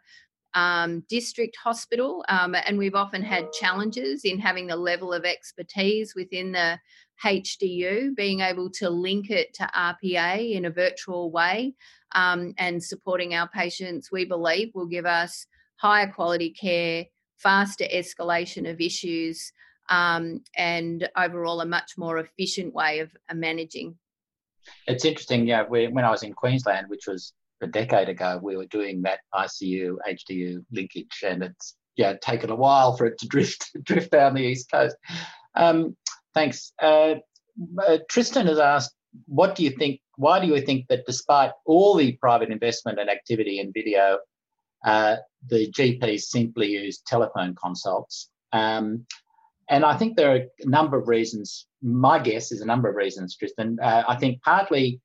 um, district hospital, um, and we've often had challenges in having the level of expertise within the HDU, being able to link it to RPA in a virtual way um, and supporting our patients, we believe will give us higher quality care, faster escalation of issues, um, and overall a much more efficient way of uh, managing. It's interesting, yeah. when I was in Queensland, which was a decade ago, we were doing that ICU HDU linkage, and it's yeah taken a while for it to (laughs) drift drift down the east coast. Um, thanks. Uh, uh, Tristan has asked, what do you think? Why do you think that despite all the private investment and activity in video, uh, the GPs simply use telephone consults? Um, and I think there are a number of reasons. My guess is a number of reasons, Tristan. Uh, I think partly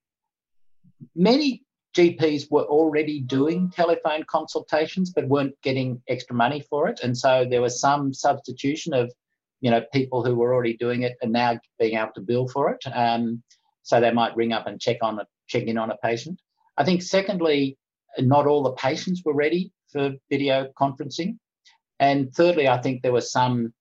many GPs were already doing telephone consultations but weren't getting extra money for it. And so there was some substitution of, you know, people who were already doing it and now being able to bill for it. Um, so they might ring up and check on a, check in on a patient. I think, secondly, not all the patients were ready for video conferencing. And thirdly, I think there was some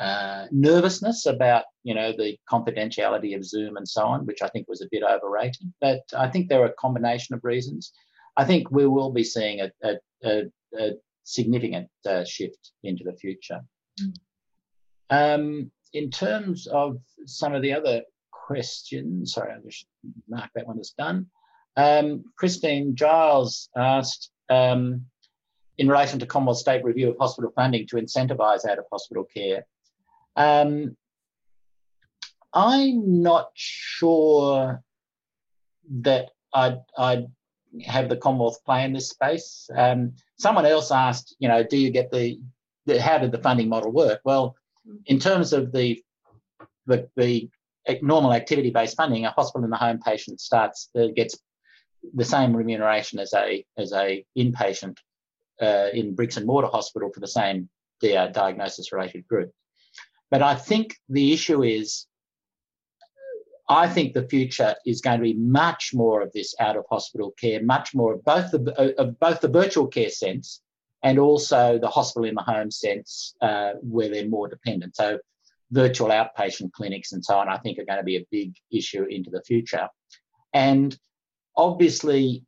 uh, nervousness about you know the confidentiality of Zoom and so on, which I think was a bit overrated. But I think there are a combination of reasons. I think we will be seeing a, a, a, a significant uh, shift into the future. Mm. Um, in terms of some of the other questions, sorry, I'll just mark that one as done. Um, Christine Giles asked, um, in relation to Commonwealth State review of hospital funding to incentivise out of hospital care. Um, I'm not sure that I'd, I'd, have the Commonwealth play in this space. Um, someone else asked, you know, do you get the, the, how did the funding model work? Well, in terms of the the, the normal activity-based funding, a hospital in the home patient starts uh, gets the same remuneration as a as a inpatient uh, in bricks and mortar hospital for the same diagnosis related group. But I think the issue is, I think the future is going to be much more of this out of hospital care, much more of both the of both the virtual care sense and also the hospital in the home sense uh, where they're more dependent. So virtual outpatient clinics and so on, I think are going to be a big issue into the future. And obviously,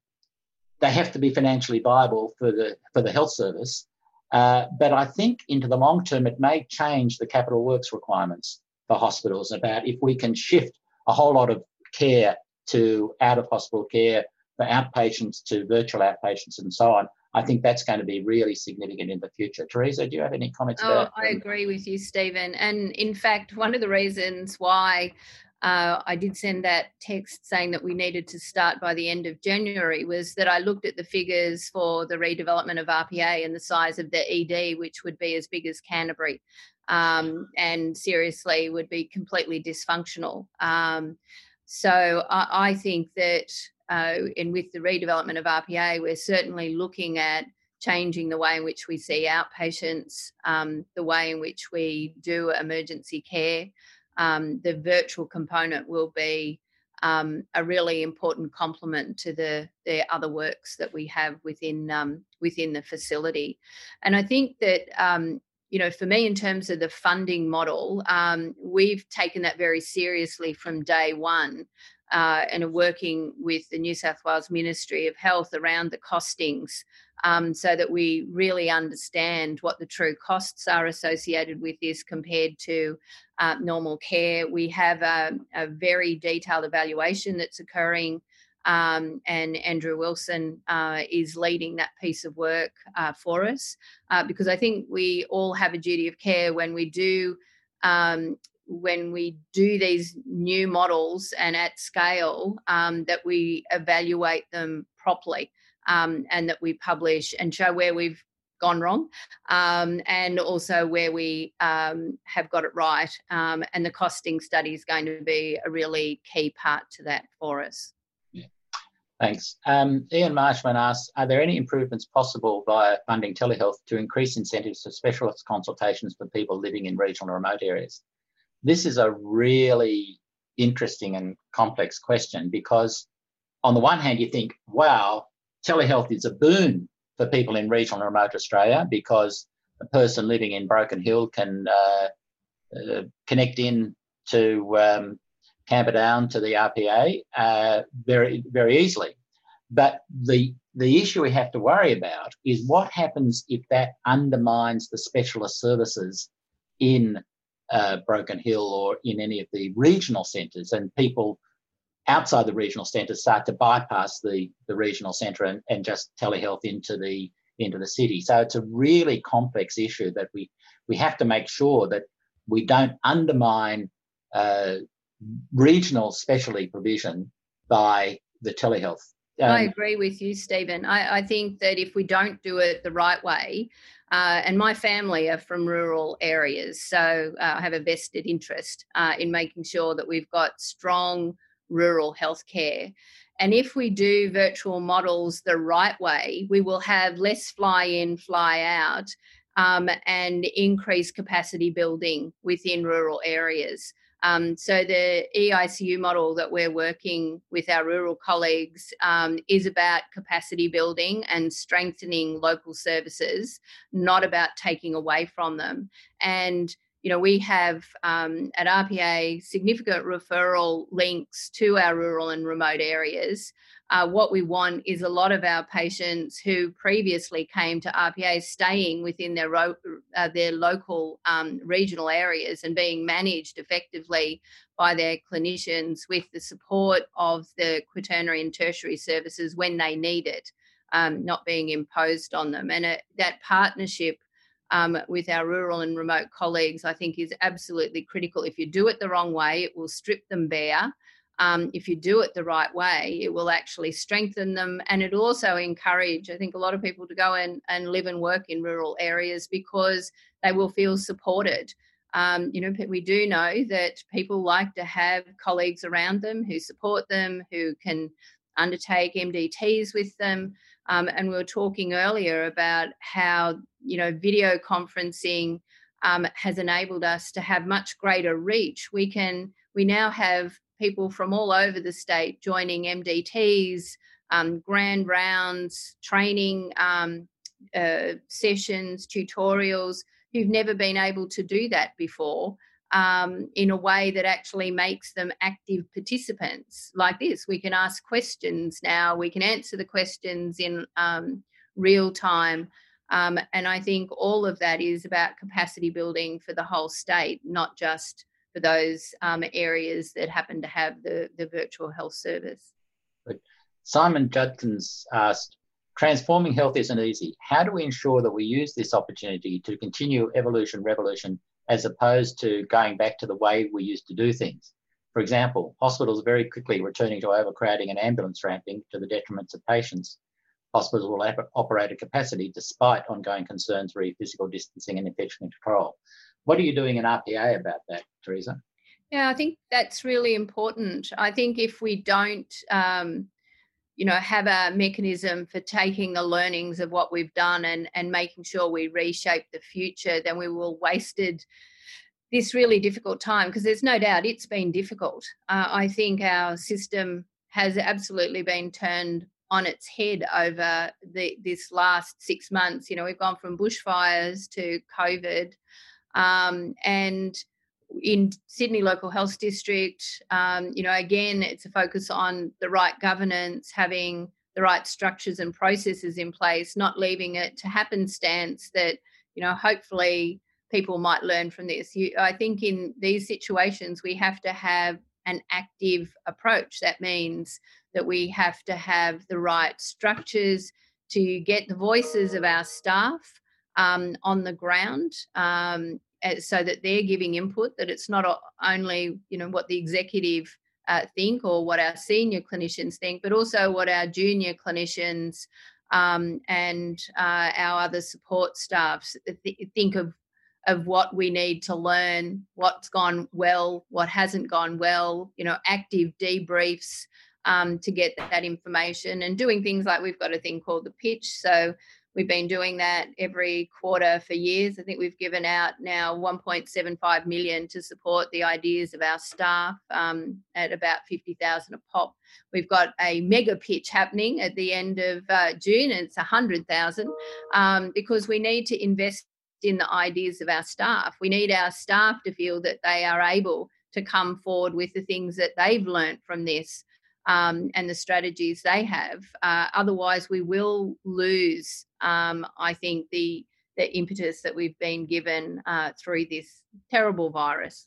they have to be financially viable for the for the health service. Uh, but I think into the long term, it may change the capital works requirements for hospitals about if we can shift a whole lot of care to out of hospital care for outpatients to virtual outpatients and so on. I think that's going to be really significant in the future. Teresa, do you have any comments oh? I agree with you, Stephen. And in fact, one of the reasons why uh, I did send that text saying that we needed to start by the end of January was that I looked at the figures for the redevelopment of RPA and the size of the ED, which would be as big as Canterbury, um, and seriously would be completely dysfunctional. Um, so I, I, think that uh, and with the redevelopment of RPA, we're certainly looking at changing the way in which we see outpatients, um, the way in which we do emergency care. Um, the virtual component will be um, a really important complement to the the other works that we have within um, within the facility, and I think that um, you know, for me, in terms of the funding model, um, we've taken that very seriously from day one uh, and are working with the New South Wales Ministry of Health around the costings um, so that we really understand what the true costs are associated with this compared to uh, normal care. We have a, a, very detailed evaluation that's occurring. Um, and Andrew Wilson uh, is leading that piece of work uh, for us uh, because I think we all have a duty of care when we do um, when we do these new models and at scale um, that we evaluate them properly um, and that we publish and show where we've gone wrong um, and also where we um, have got it right um, and the costing study is going to be a really key part to that for us yeah. Thanks. Um, Ian Marshman asks Are there any improvements possible via funding telehealth to increase incentives for specialist consultations for people living in regional and remote areas? this is a really interesting and complex question because, on the one hand, you think, wow, telehealth is a boon for people in regional and remote Australia because a person living in Broken Hill can uh, uh, connect in to um, Camperdown to the RPA uh, very very easily. But the the issue we have to worry about is what happens if that undermines the specialist services in uh, Broken Hill or in any of the regional centres, and people outside the regional centres start to bypass the, the regional centre and, and just telehealth into the into the city. So it's a really complex issue that we we have to make sure that we don't undermine uh, regional specialty provision by the telehealth. Um, I agree with you, Stephen. I, I, think that if we don't do it the right way, uh, and my family are from rural areas, so uh, I have a vested interest uh, in making sure that we've got strong rural healthcare. And if we do virtual models the right way, we will have less fly in, fly out, um, and increase capacity building within rural areas. Um, so the EICU model that we're working with our rural colleagues um, is about capacity building and strengthening local services, not about taking away from them. And you know, we have um, at RPA significant referral links to our rural and remote areas. Uh, what we want is a lot of our patients who previously came to RPA staying within their ro- uh, their local um, regional areas and being managed effectively by their clinicians with the support of the quaternary and tertiary services when they need it, um, not being imposed on them. And it, that partnership um, with our rural and remote colleagues, I think is absolutely critical. If you do it the wrong way, it will strip them bare um, if you do it the right way, it will actually strengthen them and it also encourage, I think, a lot of people to go and, and live and work in rural areas because they will feel supported. Um, you know, we do know that people like to have colleagues around them who support them, who can undertake MDTs with them. Um, and we were talking earlier about how, you know, video conferencing um, has enabled us to have much greater reach. We can, we now have people from all over the state joining MDTs, um, grand rounds, training um, uh, sessions, tutorials, who've never been able to do that before. Um, in a way that actually makes them active participants like this. We can ask questions now, we can answer the questions in um, real time. Um, and I think all of that is about capacity building for the whole state, not just for those um, areas that happen to have the, the virtual health service. Simon Judkins asked, transforming health isn't easy. How do we ensure that we use this opportunity to continue evolution revolution as opposed to going back to the way we used to do things? For example, hospitals are very quickly returning to overcrowding and ambulance ramping to the detriment of patients. Hospitals will operate at capacity despite ongoing concerns re physical distancing and infection control. What are you doing in RPA about that, Teresa? Yeah, I think that's really important. I think if we don't, um, you know, have a mechanism for taking the learnings of what we've done and and making sure we reshape the future, then we will wasted this really difficult time because there's no doubt it's been difficult. Uh, I think our system has absolutely been turned on its head over the, this last six months. You know, we've gone from bushfires to COVID. Um, and in Sydney Local Health District, um, you know, again, it's a focus on the right governance, having the right structures and processes in place, not leaving it to happenstance that, you know, hopefully people might learn from this. You, I think in these situations, we have to have an active approach. That means that we have to have the right structures to get the voices of our staff um, on the ground um, so that they're giving input that it's not only you know what the executive uh, think or what our senior clinicians think but also what our junior clinicians um, and uh, our other support staffs th- think of of what we need to learn what's gone well what hasn't gone well you know active debriefs um, to get that information and doing things like we've got a thing called the pitch. So We've been doing that every quarter for years. I think we've given out now 1.75 million to support the ideas of our staff um, at about 50,000 a pop. We've got a mega pitch happening at the end of uh, June, and it's 100,000 um, because we need to invest in the ideas of our staff. We need our staff to feel that they are able to come forward with the things that they've learnt from this um, and the strategies they have. Uh, otherwise, we will lose, um, I think, the the impetus that we've been given uh, through this terrible virus.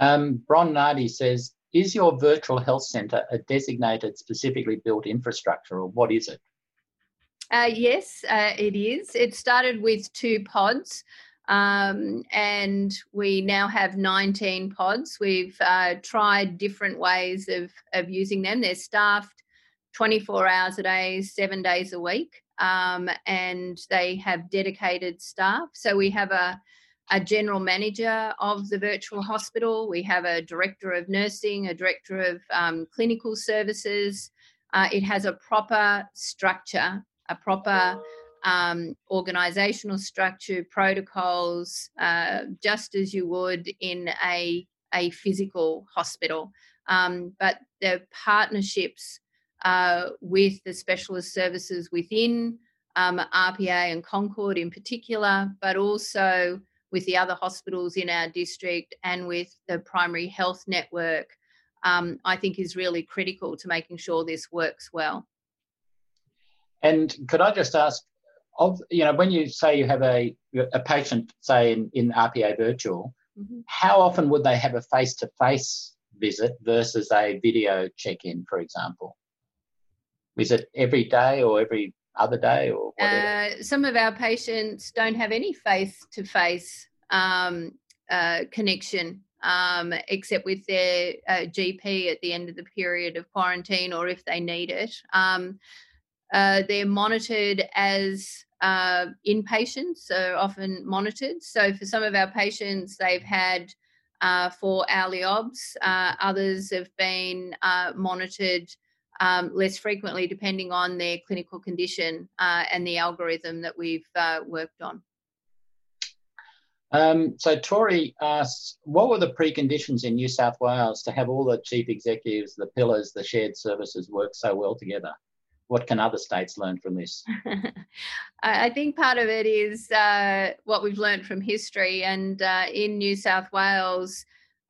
Um, Bron Nardi says, "Is your virtual health centre a designated, specifically built infrastructure, or what is it?" Uh, yes, uh, it is. It started with two pods. Um, and we now have 19 pods. We've uh, tried different ways of, of using them. They're staffed 24 hours a day, seven days a week, um, and they have dedicated staff. So we have a, a general manager of the virtual hospital, we have a director of nursing, a director of um, clinical services. Uh, it has a proper structure, a proper um, organizational structure, protocols, uh, just as you would in a, a physical hospital. Um, but the partnerships uh, with the specialist services within um, RPA and Concord in particular, but also with the other hospitals in our district and with the primary health network, um, I think is really critical to making sure this works well. And could I just ask, of you know, when you say you have a a patient, say in, in RPA virtual, mm-hmm. how often would they have a face to face visit versus a video check in, for example? Is it every day or every other day or uh, some of our patients don't have any face to face connection um, except with their uh, GP at the end of the period of quarantine or if they need it. Um, uh, they're monitored as uh, inpatients, so often monitored. So for some of our patients, they've had uh, four hourly obs. Uh, others have been uh, monitored um, less frequently, depending on their clinical condition uh, and the algorithm that we've uh, worked on. Um, so Tori asks, what were the preconditions in New South Wales to have all the chief executives, the pillars, the shared services work so well together? What can other states learn from this? (laughs) I think part of it is uh, what we've learned from history. And uh, in New South Wales,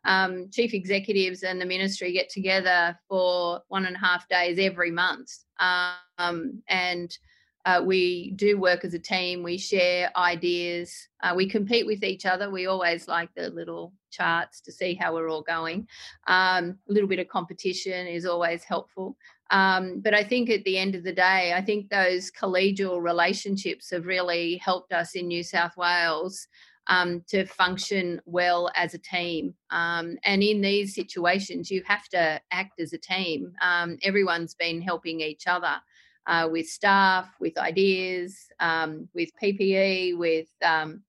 um, chief executives and the ministry get together for one and a half days every month. Um, and uh, we do work as a team, we share ideas, uh, we compete with each other. We always like the little charts to see how we're all going. Um, a little bit of competition is always helpful. Um, but I think at the end of the day, I think those collegial relationships have really helped us in New South Wales um, to function well as a team. Um, and in these situations, you have to act as a team. Um, everyone's been helping each other uh, with staff, with ideas, um, with PPE, with um,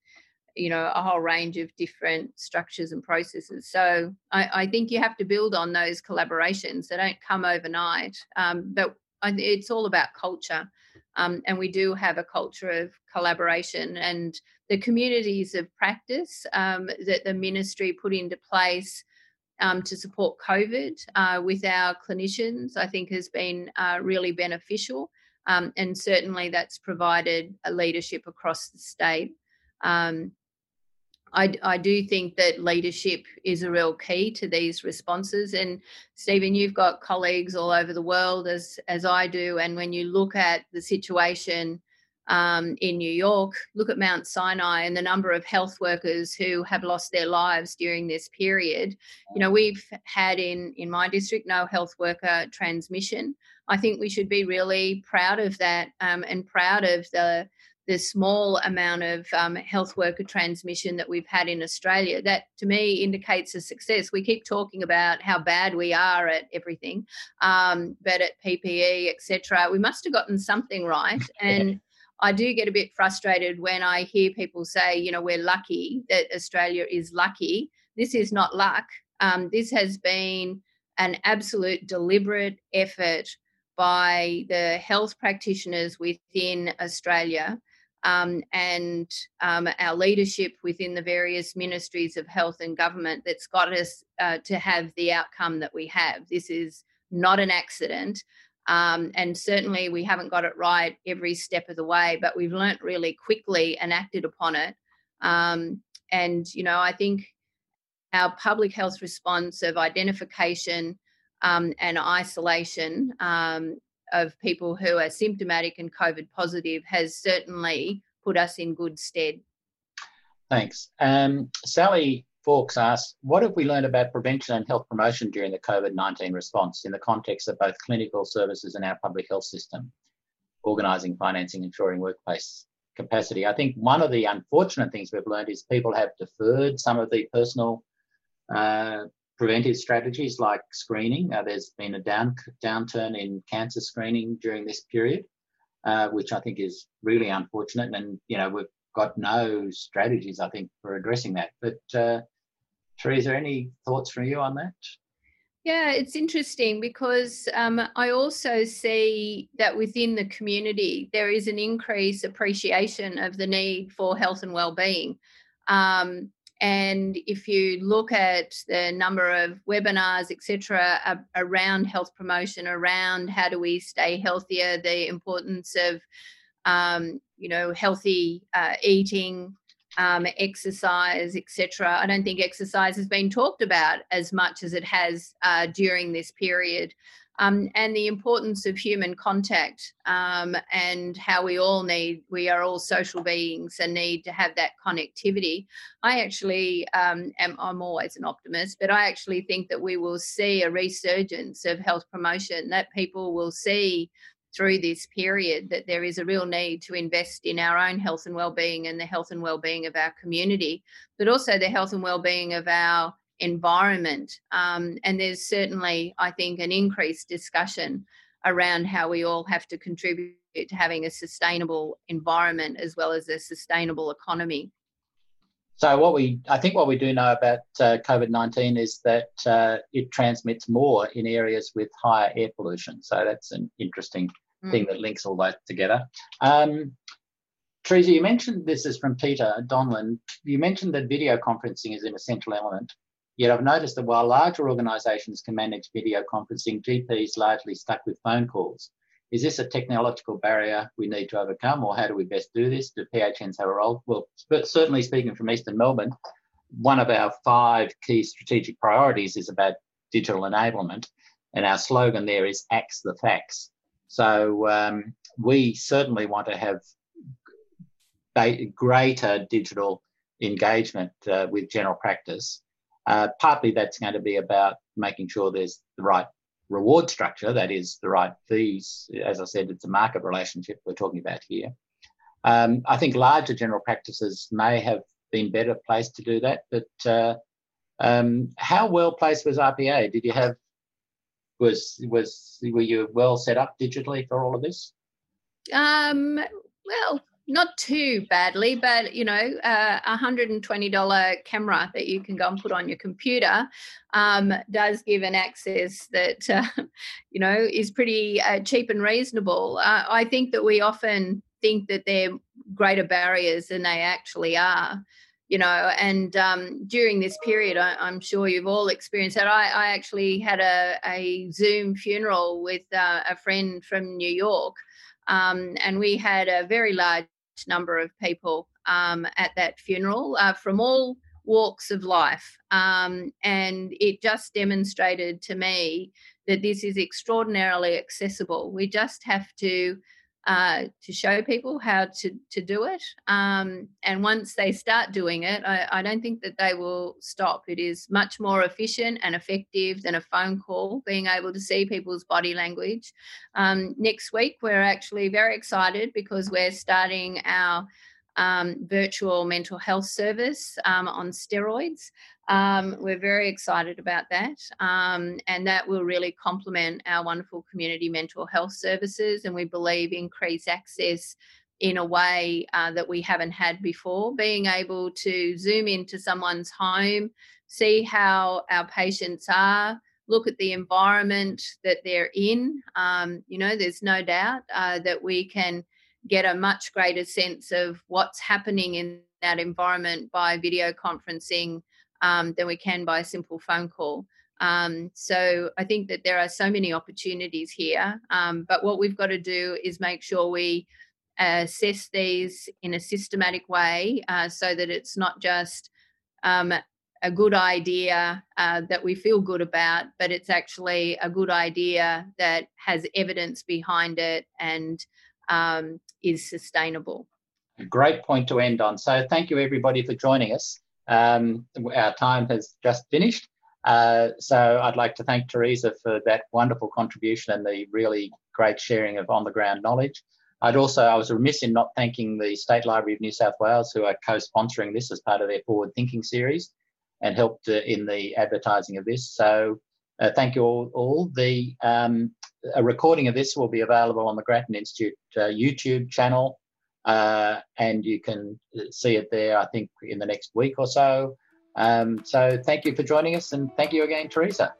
you know a whole range of different structures and processes. So I, I, think you have to build on those collaborations. They don't come overnight, um, but it's all about culture. Um, and we do have a culture of collaboration and the communities of practice um, that the ministry put into place um, to support COVID uh, with our clinicians, I think has been uh, really beneficial. Um, and certainly that's provided a leadership across the state. Um, I, I, do think that leadership is a real key to these responses. And Stephen, you've got colleagues all over the world, as as I do. And when you look at the situation um, in New York, look at Mount Sinai and the number of health workers who have lost their lives during this period. You know, we've had in in my district no health worker transmission. I think we should be really proud of that um, and proud of the the small amount of um, health worker transmission that we've had in Australia. That to me indicates a success. We keep talking about how bad we are at everything, um, but at PPE, etc. We must have gotten something right. (laughs) And I do get a bit frustrated when I hear people say, you know, we're lucky that Australia is lucky. This is not luck. Um, this has been an absolute deliberate effort by the health practitioners within Australia um, and um, our leadership within the various ministries of health and government that's got us uh, to have the outcome that we have. This is not an accident. Um, and certainly we haven't got it right every step of the way, but we've learnt really quickly and acted upon it. Um, and, you know, I think our public health response of identification um, and isolation um, of people who are symptomatic and COVID positive has certainly put us in good stead. Thanks. Um, Sally Forks asks, what have we learned about prevention and health promotion during the COVID-19 response in the context of both clinical services and our public health system, organising, financing, ensuring workplace capacity? I think one of the unfortunate things we've learned is people have deferred some of the personal uh, preventive strategies like screening. Uh, there's been a down, downturn in cancer screening during this period, uh, which I think is really unfortunate. And, you know, we've got no strategies, I think, for addressing that. But, uh, Teresa, any thoughts from you on that? Yeah, it's interesting because um, I also see that within the community there is an increased appreciation of the need for health and well-being. Um, and if you look at the number of webinars, etc., around health promotion, around how do we stay healthier, the importance of um, you know healthy uh, eating, um, exercise, etc. I don't think exercise has been talked about as much as it has uh, during this period. Um, and the importance of human contact um, and how we all need, we are all social beings and need to have that connectivity. I actually um, am, I'm always an optimist, but I actually think that we will see a resurgence of health promotion, that people will see through this period that there is a real need to invest in our own health and well-being and the health and well-being of our community but also the health and well-being of our environment um, and there's certainly i think an increased discussion around how we all have to contribute to having a sustainable environment as well as a sustainable economy so what we, I think, what we do know about uh, COVID nineteen is that uh, it transmits more in areas with higher air pollution. So that's an interesting mm. thing that links all that together. Um, Teresa, you mentioned this is from Peter Donlan. You mentioned that video conferencing is an essential element. Yet I've noticed that while larger organisations can manage video conferencing, GPs largely stuck with phone calls. Is this a technological barrier we need to overcome, or how do we best do this? Do PHNs have a role? Well, but certainly speaking from Eastern Melbourne, one of our five key strategic priorities is about digital enablement, and our slogan there is "Axe the Fax." So um, we certainly want to have greater digital engagement uh, with general practice. Uh, partly that's going to be about making sure there's the right reward structure, that is the right fees. As I said, it's a market relationship we're talking about here. Um, I think larger general practices may have been better placed to do that, but uh, um, how well placed was RPA? Did you have was was were you well set up digitally for all of this? Um, well, not too badly, but you know, uh, a twenty dollar camera that you can go and put on your computer um, does give an access that uh, (laughs) you know is pretty uh, cheap and reasonable. Uh, I think that we often think that they're greater barriers than they actually are you know and um, during this period I, am sure you've all experienced that i, I actually had a, a zoom funeral with uh, a friend from new york um, and we had a very large number of people um, at that funeral uh, from all walks of life. Um, and it just demonstrated to me that this is extraordinarily accessible. We just have to uh, to show people how to, to do it. Um, and once they start doing it, I, I, don't think that they will stop. It is much more efficient and effective than a phone call, being able to see people's body language. Um, next week, we're actually very excited because we're starting our um, virtual mental health service um, on steroids. Um, we're very excited about that, um, and that will really complement our wonderful community mental health services. And we believe increase access in a way uh, that we haven't had before. Being able to zoom into someone's home, see how our patients are, look at the environment that they're in. Um, you know, there's no doubt uh, that we can get a much greater sense of what's happening in that environment by video conferencing um, than we can by a simple phone call. Um, so I think that there are so many opportunities here. Um, but what we've got to do is make sure we assess these in a systematic way uh, so that it's not just um, a good idea uh, that we feel good about, but it's actually a good idea that has evidence behind it and um, is sustainable. Great point to end on. So, thank you everybody for joining us. Um, our time has just finished. Uh, so, I'd like to thank Teresa for that wonderful contribution and the really great sharing of on the ground knowledge. I'd also, I was remiss in not thanking the State Library of New South Wales, who are co sponsoring this as part of their Forward Thinking series and helped uh, in the advertising of this. So, uh, thank you all. all. The um, a recording of this will be available on the Grattan Institute uh, YouTube channel, uh, and you can see it there. I think in the next week or so. Um, so thank you for joining us, and thank you again, Teresa.